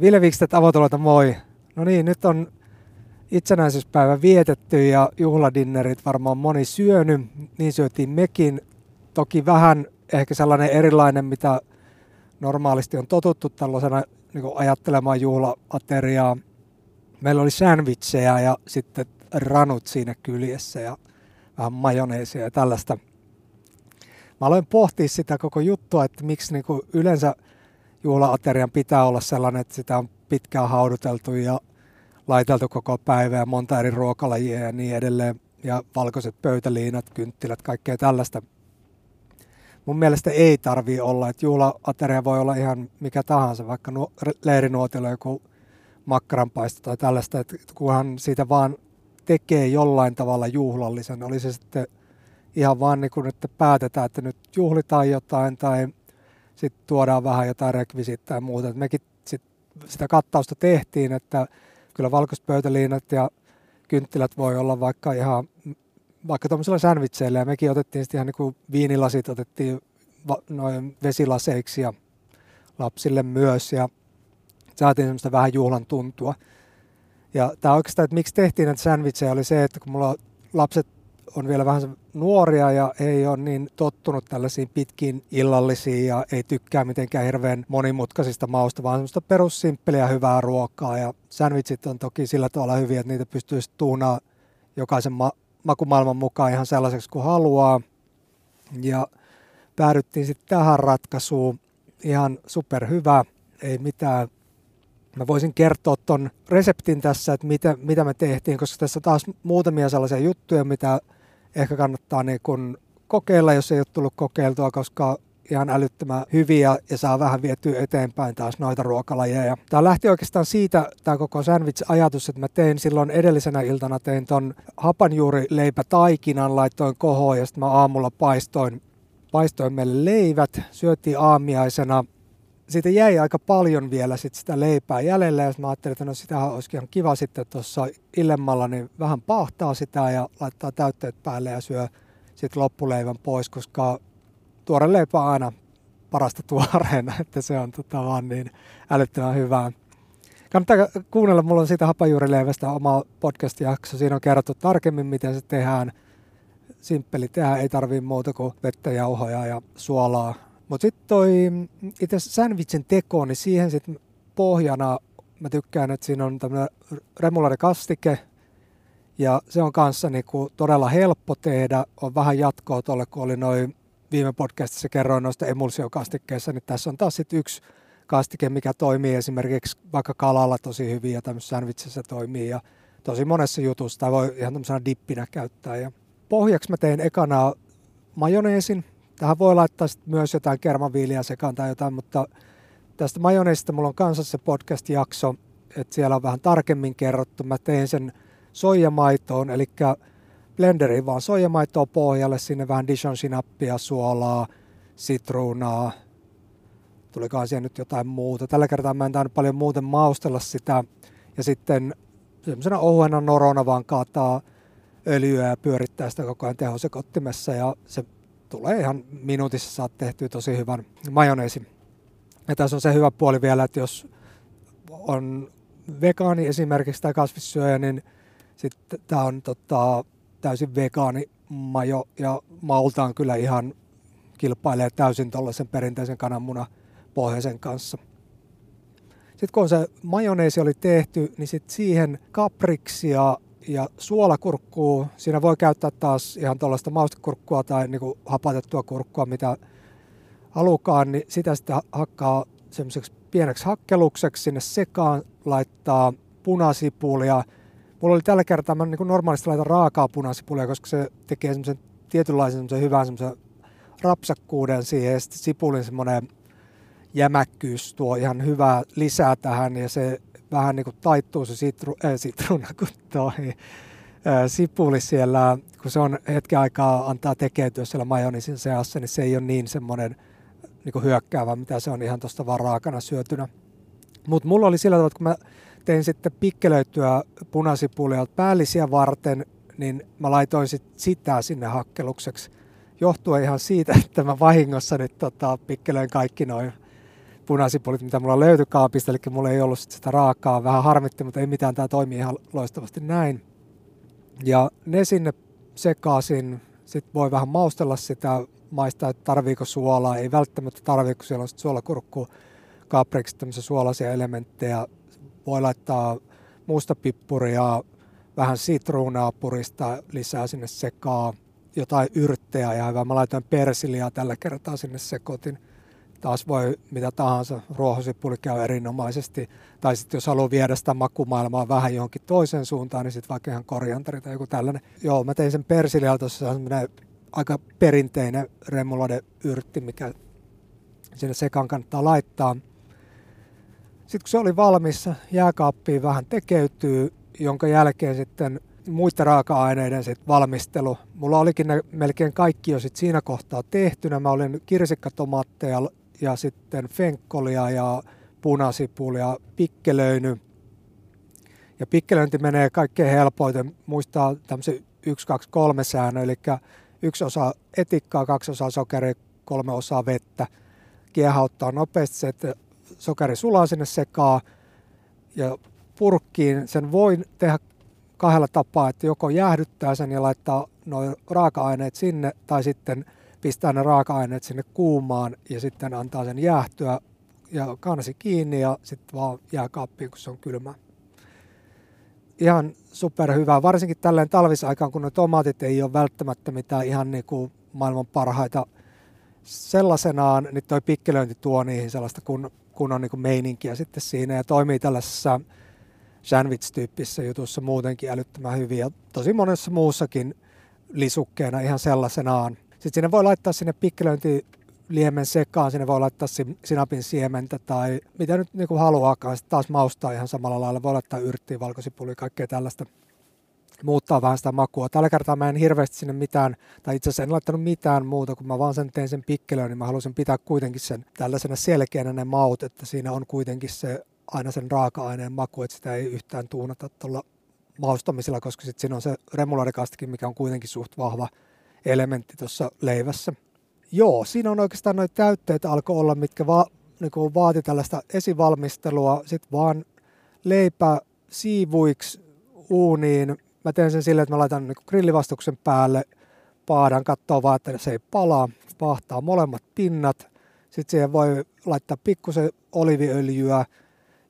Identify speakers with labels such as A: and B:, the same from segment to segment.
A: Ville Vikstedt Avotolota, moi. No niin, nyt on itsenäisyyspäivä vietetty ja juhladinnerit varmaan moni syönyt. Niin syötiin mekin. Toki vähän ehkä sellainen erilainen, mitä normaalisti on totuttu tällaisena niin ajattelemaan juhlaateriaa. Meillä oli sandwicheja ja sitten ranut siinä kyljessä ja vähän majoneesia ja tällaista. Mä aloin pohtia sitä koko juttua, että miksi niin yleensä juhlaaterian pitää olla sellainen, että sitä on pitkään hauduteltu ja laiteltu koko päivä ja monta eri ruokalajia ja niin edelleen. Ja valkoiset pöytäliinat, kynttilät, kaikkea tällaista. Mun mielestä ei tarvi olla, että juhlaateria voi olla ihan mikä tahansa, vaikka nu- leirinuotilla joku makkaranpaisto tai tällaista, että kunhan siitä vaan tekee jollain tavalla juhlallisen, oli se sitten ihan vaan niin kuin, että päätetään, että nyt juhlitaan jotain tai sitten tuodaan vähän jotain rekvisiittaa ja muuta. Et mekin sit sitä kattausta tehtiin, että kyllä valkoiset pöytäliinat ja kynttilät voi olla vaikka ihan vaikka tuollaisilla sandwicheilla ja mekin otettiin sitten ihan niin kuin viinilasit otettiin va- noin vesilaseiksi ja lapsille myös ja saatiin semmoista vähän juhlan tuntua. Ja tämä oikeastaan, että miksi tehtiin näitä sandwicheja, oli se, että kun mulla lapset on vielä vähän nuoria ja ei ole niin tottunut tällaisiin pitkiin illallisiin ja ei tykkää mitenkään hirveän monimutkaisista mausta, vaan semmoista perussimppeliä hyvää ruokaa. Ja sandwichit on toki sillä tavalla hyviä, että niitä pystyy tuunaa jokaisen ma- makumaailman mukaan ihan sellaiseksi kuin haluaa. Ja päädyttiin sitten tähän ratkaisuun. Ihan superhyvä, ei mitään Mä voisin kertoa ton reseptin tässä, että mitä, mitä me tehtiin, koska tässä on taas muutamia sellaisia juttuja, mitä ehkä kannattaa niin kun kokeilla, jos ei ole tullut kokeiltua, koska ihan älyttömän hyviä ja saa vähän vietyä eteenpäin taas noita ruokalajeja. Tämä lähti oikeastaan siitä, tämä koko sandwich-ajatus, että mä tein silloin edellisenä iltana tein ton hapanjuurileipätaikinan, laitoin kohoon ja sitten mä aamulla paistoin, paistoin meille leivät, syötiin aamiaisena – siitä jäi aika paljon vielä sit sitä leipää jäljelle ja mä ajattelin, että no sitähän olisi ihan kiva sitten tuossa illemmalla niin vähän pahtaa sitä ja laittaa täytteet päälle ja syö sitten loppuleivän pois, koska tuore leipä on aina parasta tuoreena, että se on tota vaan niin älyttömän hyvää. Kannattaa kuunnella, mulla on siitä hapajuurileivästä oma podcast-jakso, siinä on kerrottu tarkemmin, miten se tehdään. Simppeli tehdään, ei tarvii muuta kuin vettä, jauhoja ja suolaa mutta sitten toi itse sandwichin teko, niin siihen sitten pohjana mä tykkään, että siinä on tämmöinen remularikastike, ja se on kanssa niinku todella helppo tehdä. On vähän jatkoa tuolle, kun oli noin viime podcastissa kerroin noista emulsiokastikkeissa, niin tässä on taas sitten yksi kastike, mikä toimii esimerkiksi vaikka kalalla tosi hyvin ja tämmöisessä sandwichissä toimii ja tosi monessa jutussa, tai voi ihan tämmöisenä dippinä käyttää. Ja pohjaksi mä tein ekana majoneesin, Tähän voi laittaa myös jotain kermaviiliä sekaan tai jotain, mutta tästä majoneesista mulla on kanssa se podcast-jakso, että siellä on vähän tarkemmin kerrottu. Mä tein sen soijamaitoon, eli blenderiin vaan soijamaitoa pohjalle, sinne vähän Dijon sinappia, suolaa, sitruunaa, tulikaan siihen nyt jotain muuta. Tällä kertaa mä en tainnut paljon muuten maustella sitä. Ja sitten semmoisena ohuena norona vaan kaataa öljyä ja pyörittää sitä koko ajan tehosekottimessa ja se tulee ihan minuutissa saat tehtyä tosi hyvän majoneesin. Ja tässä on se hyvä puoli vielä, että jos on vegaani esimerkiksi tai kasvissyöjä, niin sitten tämä on tota, täysin vegaani majo ja maultaan kyllä ihan kilpailee täysin tuollaisen perinteisen kananmuna pohjaisen kanssa. Sitten kun se majoneesi oli tehty, niin sitten siihen kapriksia ja suolakurkkuu, siinä voi käyttää taas ihan tuollaista maustekurkkua tai niin kuin hapatettua kurkkua, mitä halukaan, niin sitä sitten hakkaa semmoiseksi pieneksi hakkelukseksi sinne sekaan, laittaa punasipulia. Mulla oli tällä kertaa, mä niin kuin normaalisti laitan raakaa punasipulia, koska se tekee semmoisen tietynlaisen semmoisen hyvän semmoisen rapsakkuuden siihen ja sitten sipulin semmoinen jämäkkyys tuo ihan hyvää lisää tähän ja se vähän niin kuin taittuu se sitru, äh, sitruuna, kun toi äh, sipuli siellä, kun se on hetken aikaa antaa tekeytyä siellä majonisin seassa, niin se ei ole niin semmoinen niin kuin hyökkäävä, mitä se on ihan tuosta vaan raakana syötynä. Mutta mulla oli sillä tavalla, että kun mä tein sitten pikkelöityä punasipulia päällisiä varten, niin mä laitoin sit sitä sinne hakkelukseksi. Johtuen ihan siitä, että mä vahingossa nyt tota, pikkelöin kaikki noin punasipulit, mitä mulla löytyi kaapista, eli mulla ei ollut sitä raakaa, vähän harmitti, mutta ei mitään, tämä toimii ihan loistavasti näin. Ja ne sinne sekaisin, sitten voi vähän maustella sitä, maistaa, että tarviiko suolaa, ei välttämättä tarvii, kun siellä on suolakurkku, kapreiksi tämmöisiä suolaisia elementtejä, voi laittaa mustapippuria, vähän sitruunaa purista lisää sinne sekaa, jotain yrttejä ja hyvä. Mä laitoin persiliaa tällä kertaa sinne sekoitin. Taas voi mitä tahansa, ruohosipuli käy erinomaisesti. Tai sitten jos haluaa viedä sitä makumaailmaa vähän johonkin toiseen suuntaan, niin sitten vaikka ihan korianteri tai joku tällainen. Joo, mä tein sen persilialla tuossa aika perinteinen remulade yrtti, mikä sinne sekaan kannattaa laittaa. Sitten kun se oli valmis, jääkaappiin vähän tekeytyy, jonka jälkeen sitten muiden raaka-aineiden sit valmistelu. Mulla olikin ne melkein kaikki jo sit siinä kohtaa tehtynä. Mä olin kirsikkatomaatteja ja sitten fenkkolia ja punasipulia pikkelöiny. Ja pikkelöinti menee kaikkein helpoiten. Muistaa tämmöisen 1, 2, 3 säännö, eli yksi osa etikkaa, kaksi osaa sokeria, kolme osaa vettä. Kiehauttaa nopeasti se, että sokeri sulaa sinne sekaan ja purkkiin. Sen voi tehdä kahdella tapaa, että joko jäähdyttää sen ja laittaa nuo raaka-aineet sinne tai sitten pistää ne raaka-aineet sinne kuumaan ja sitten antaa sen jäähtyä ja kansi kiinni ja sitten vaan jääkaappiin, kun se on kylmä. Ihan superhyvä, varsinkin tälleen talvisaikaan, kun ne tomaatit ei ole välttämättä mitään ihan niin kuin maailman parhaita sellaisenaan, niin toi pikkelöinti tuo niihin sellaista kun, kunnon niin kuin meininkiä sitten siinä ja toimii tällaisessa sandwich-tyyppisessä jutussa muutenkin älyttömän hyvin ja tosi monessa muussakin lisukkeena ihan sellaisenaan. Sitten sinne voi laittaa sinne pikkelöintiliemen sekaan, sinne voi laittaa sinapin siementä tai mitä nyt niin kuin haluaakaan. Sitten taas maustaa ihan samalla lailla, voi laittaa yrttiä, valkosipulia, kaikkea tällaista muuttaa vähän sitä makua. Tällä kertaa mä en hirveästi sinne mitään, tai itse asiassa en laittanut mitään muuta, kun mä vaan sen tein sen pikkelöön, niin mä halusin pitää kuitenkin sen tällaisena selkeänä ne maut, että siinä on kuitenkin se aina sen raaka-aineen maku, että sitä ei yhtään tuunata tuolla maustamisella, koska sitten siinä on se remularikastikin, mikä on kuitenkin suht vahva elementti tuossa leivässä. Joo, siinä on oikeastaan noin täytteet alkoi olla, mitkä va, niin vaati tällaista esivalmistelua, sitten vaan leipä siivuiksi uuniin. Mä teen sen silleen, että mä laitan niin grillivastuksen päälle, paadan, katsoo vaan, että se ei palaa, pahtaa molemmat pinnat. Sitten siihen voi laittaa pikkusen oliviöljyä,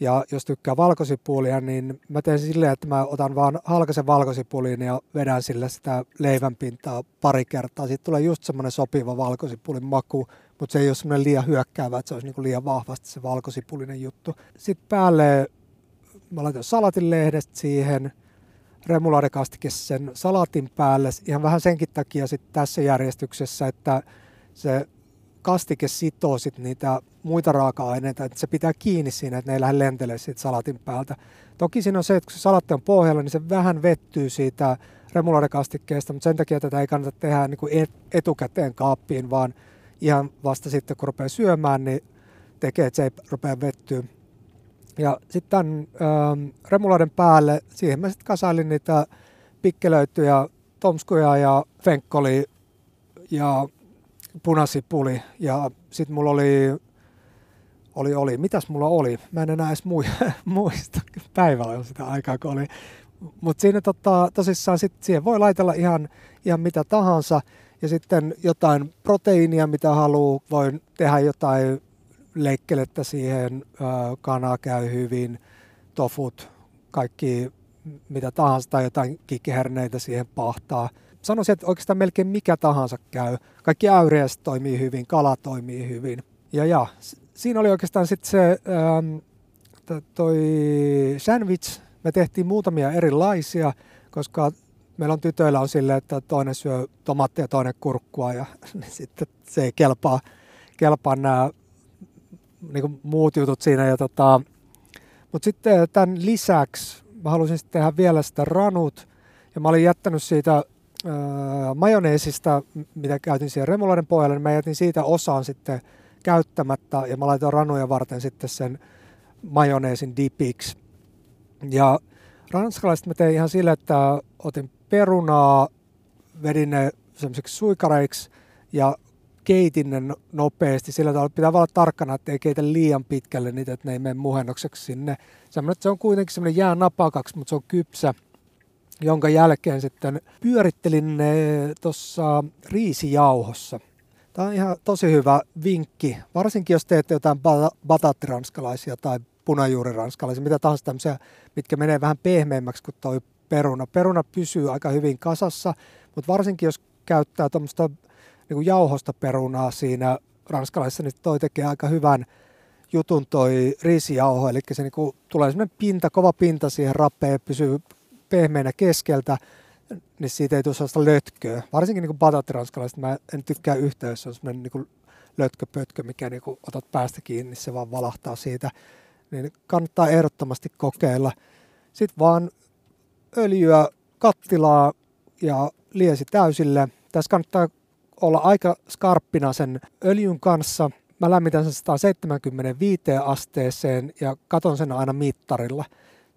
A: ja jos tykkää valkosipulia, niin mä teen silleen, että mä otan vaan halkaisen valkosipulin ja vedän sillä sitä leivänpintaa pari kertaa. Siitä tulee just semmoinen sopiva valkosipulin maku, mutta se ei ole semmoinen liian hyökkäävä, että se olisi niinku liian vahvasti se valkosipulinen juttu. Sitten päälle mä laitan salatin lehdestä siihen, remulaadekastike sen salatin päälle, ihan vähän senkin takia sitten tässä järjestyksessä, että se kastike sitoo sit niitä muita raaka-aineita, että se pitää kiinni siinä, että ne ei lähde lentelemään siitä salatin päältä. Toki siinä on se, että kun se salatti on pohjalla, niin se vähän vettyy siitä remulaadekastikkeesta, mutta sen takia tätä ei kannata tehdä niin kuin etukäteen kaappiin, vaan ihan vasta sitten, kun rupeaa syömään, niin tekee, että se ei rupea vettyä. Ja sitten tämän ähm, remulaiden päälle, siihen mä sitten kasailin niitä pikkelöityjä tomskuja ja fenkkoli ja punasipuli ja sitten mulla oli, oli, oli, mitäs mulla oli? Mä en enää edes muista, päivällä on sitä aikaa kun oli. Mutta siinä tota, tosissaan sit siihen voi laitella ihan, ihan mitä tahansa ja sitten jotain proteiinia, mitä haluaa. Voin tehdä jotain leikkelettä siihen, kana käy hyvin, tofut, kaikki mitä tahansa tai jotain kikkiherneitä siihen pahtaa – sanoisin, että oikeastaan melkein mikä tahansa käy. Kaikki äyriäiset toimii hyvin, kala toimii hyvin. Ja, ja siinä oli oikeastaan sitten se ähm, toi sandwich. Me tehtiin muutamia erilaisia, koska meillä on tytöillä on silleen, että toinen syö tomaattia ja toinen kurkkua ja sitten se ei kelpaa, kelpaa nämä niin muut jutut siinä. Ja tota, mutta sitten tämän lisäksi mä halusin sitten tehdä vielä sitä ranut ja mä olin jättänyt siitä majoneesista, mitä käytin siihen remulaiden pohjalle, niin mä jätin siitä osaan sitten käyttämättä ja mä laitoin ranuja varten sitten sen majoneesin dipiksi. Ja ranskalaiset mä tein ihan sillä, että otin perunaa, vedin ne semmoiseksi suikareiksi ja keitin ne no, nopeasti. Sillä tavalla pitää olla tarkkana, että ei keitä liian pitkälle niitä, että ne ei mene muhennokseksi sinne. Semmoinen, se on kuitenkin semmoinen jää napakaksi, mutta se on kypsä jonka jälkeen sitten pyörittelin ne tuossa riisijauhossa. Tämä on ihan tosi hyvä vinkki, varsinkin jos teette jotain batattiranskalaisia tai punajuuriranskalaisia, mitä tahansa tämmöisiä, mitkä menee vähän pehmeämmäksi kuin toi peruna. Peruna pysyy aika hyvin kasassa, mutta varsinkin jos käyttää tuommoista niin jauhosta perunaa siinä ranskalaisessa, niin toi tekee aika hyvän jutun toi riisijauho, eli se niin kuin tulee semmoinen pinta, kova pinta siihen rappeen, pysyy pehmeänä keskeltä, niin siitä ei tule sellaista lötköä. Varsinkin niin batatiranskalaiset, mä en tykkää yhtään, jos on sellainen niin lötköpötkö, mikä niin kuin otat päästä kiinni, niin se vaan valahtaa siitä. Niin kannattaa ehdottomasti kokeilla. Sitten vaan öljyä kattilaa ja liesi täysille. Tässä kannattaa olla aika skarppina sen öljyn kanssa. Mä lämmitän sen 175 asteeseen ja katon sen aina mittarilla –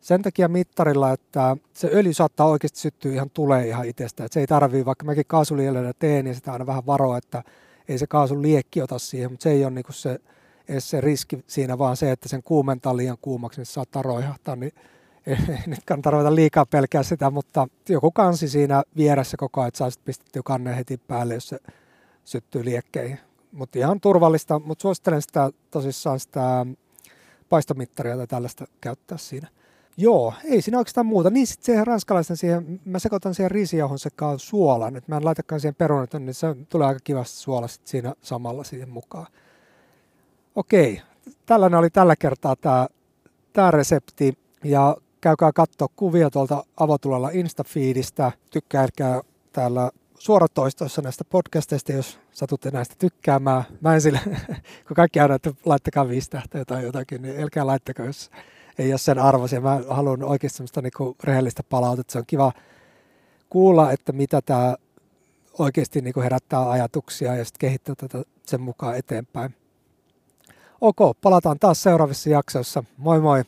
A: sen takia mittarilla, että se öljy saattaa oikeasti syttyä ihan tulee ihan itsestä. Että se ei tarvii, vaikka mäkin kaasulielellä teen, niin sitä aina vähän varoa, että ei se kaasun liekki ota siihen, mutta se ei ole niinku se, edes se riski siinä, vaan se, että sen kuumentaa liian kuumaksi, niin se saattaa roihahtaa, niin ei, nyt kannata ruveta liikaa pelkää sitä, mutta joku kansi siinä vieressä koko ajan, että saa pistettyä kannen heti päälle, jos se syttyy liekkeihin. Mutta ihan turvallista, mutta suosittelen sitä tosissaan sitä paistomittaria tai tällaista käyttää siinä. Joo, ei siinä oikeastaan muuta. Niin sitten siihen ranskalaisen siihen, mä sekoitan siihen riisijauhon sekaan suolan, että mä en laitakaan siihen perunat, niin se tulee aika kivasti suola sit siinä samalla siihen mukaan. Okei, tällainen oli tällä kertaa tämä tää resepti ja käykää katsoa kuvia tuolta avotulella Instafeedistä. Tykkääkää täällä suoratoistoissa näistä podcasteista, jos satutte näistä tykkäämään. Mä en sille, kun kaikki aina, että laittakaa viisi tähteä tai jotakin, niin älkää laittakaa, jos ei ole sen arvoisia. Mä haluan oikeasti semmoista niinku rehellistä palautetta. Se on kiva kuulla, että mitä tämä oikeasti niinku herättää ajatuksia ja sitten kehittää tätä sen mukaan eteenpäin. Ok, palataan taas seuraavissa jaksoissa. Moi moi!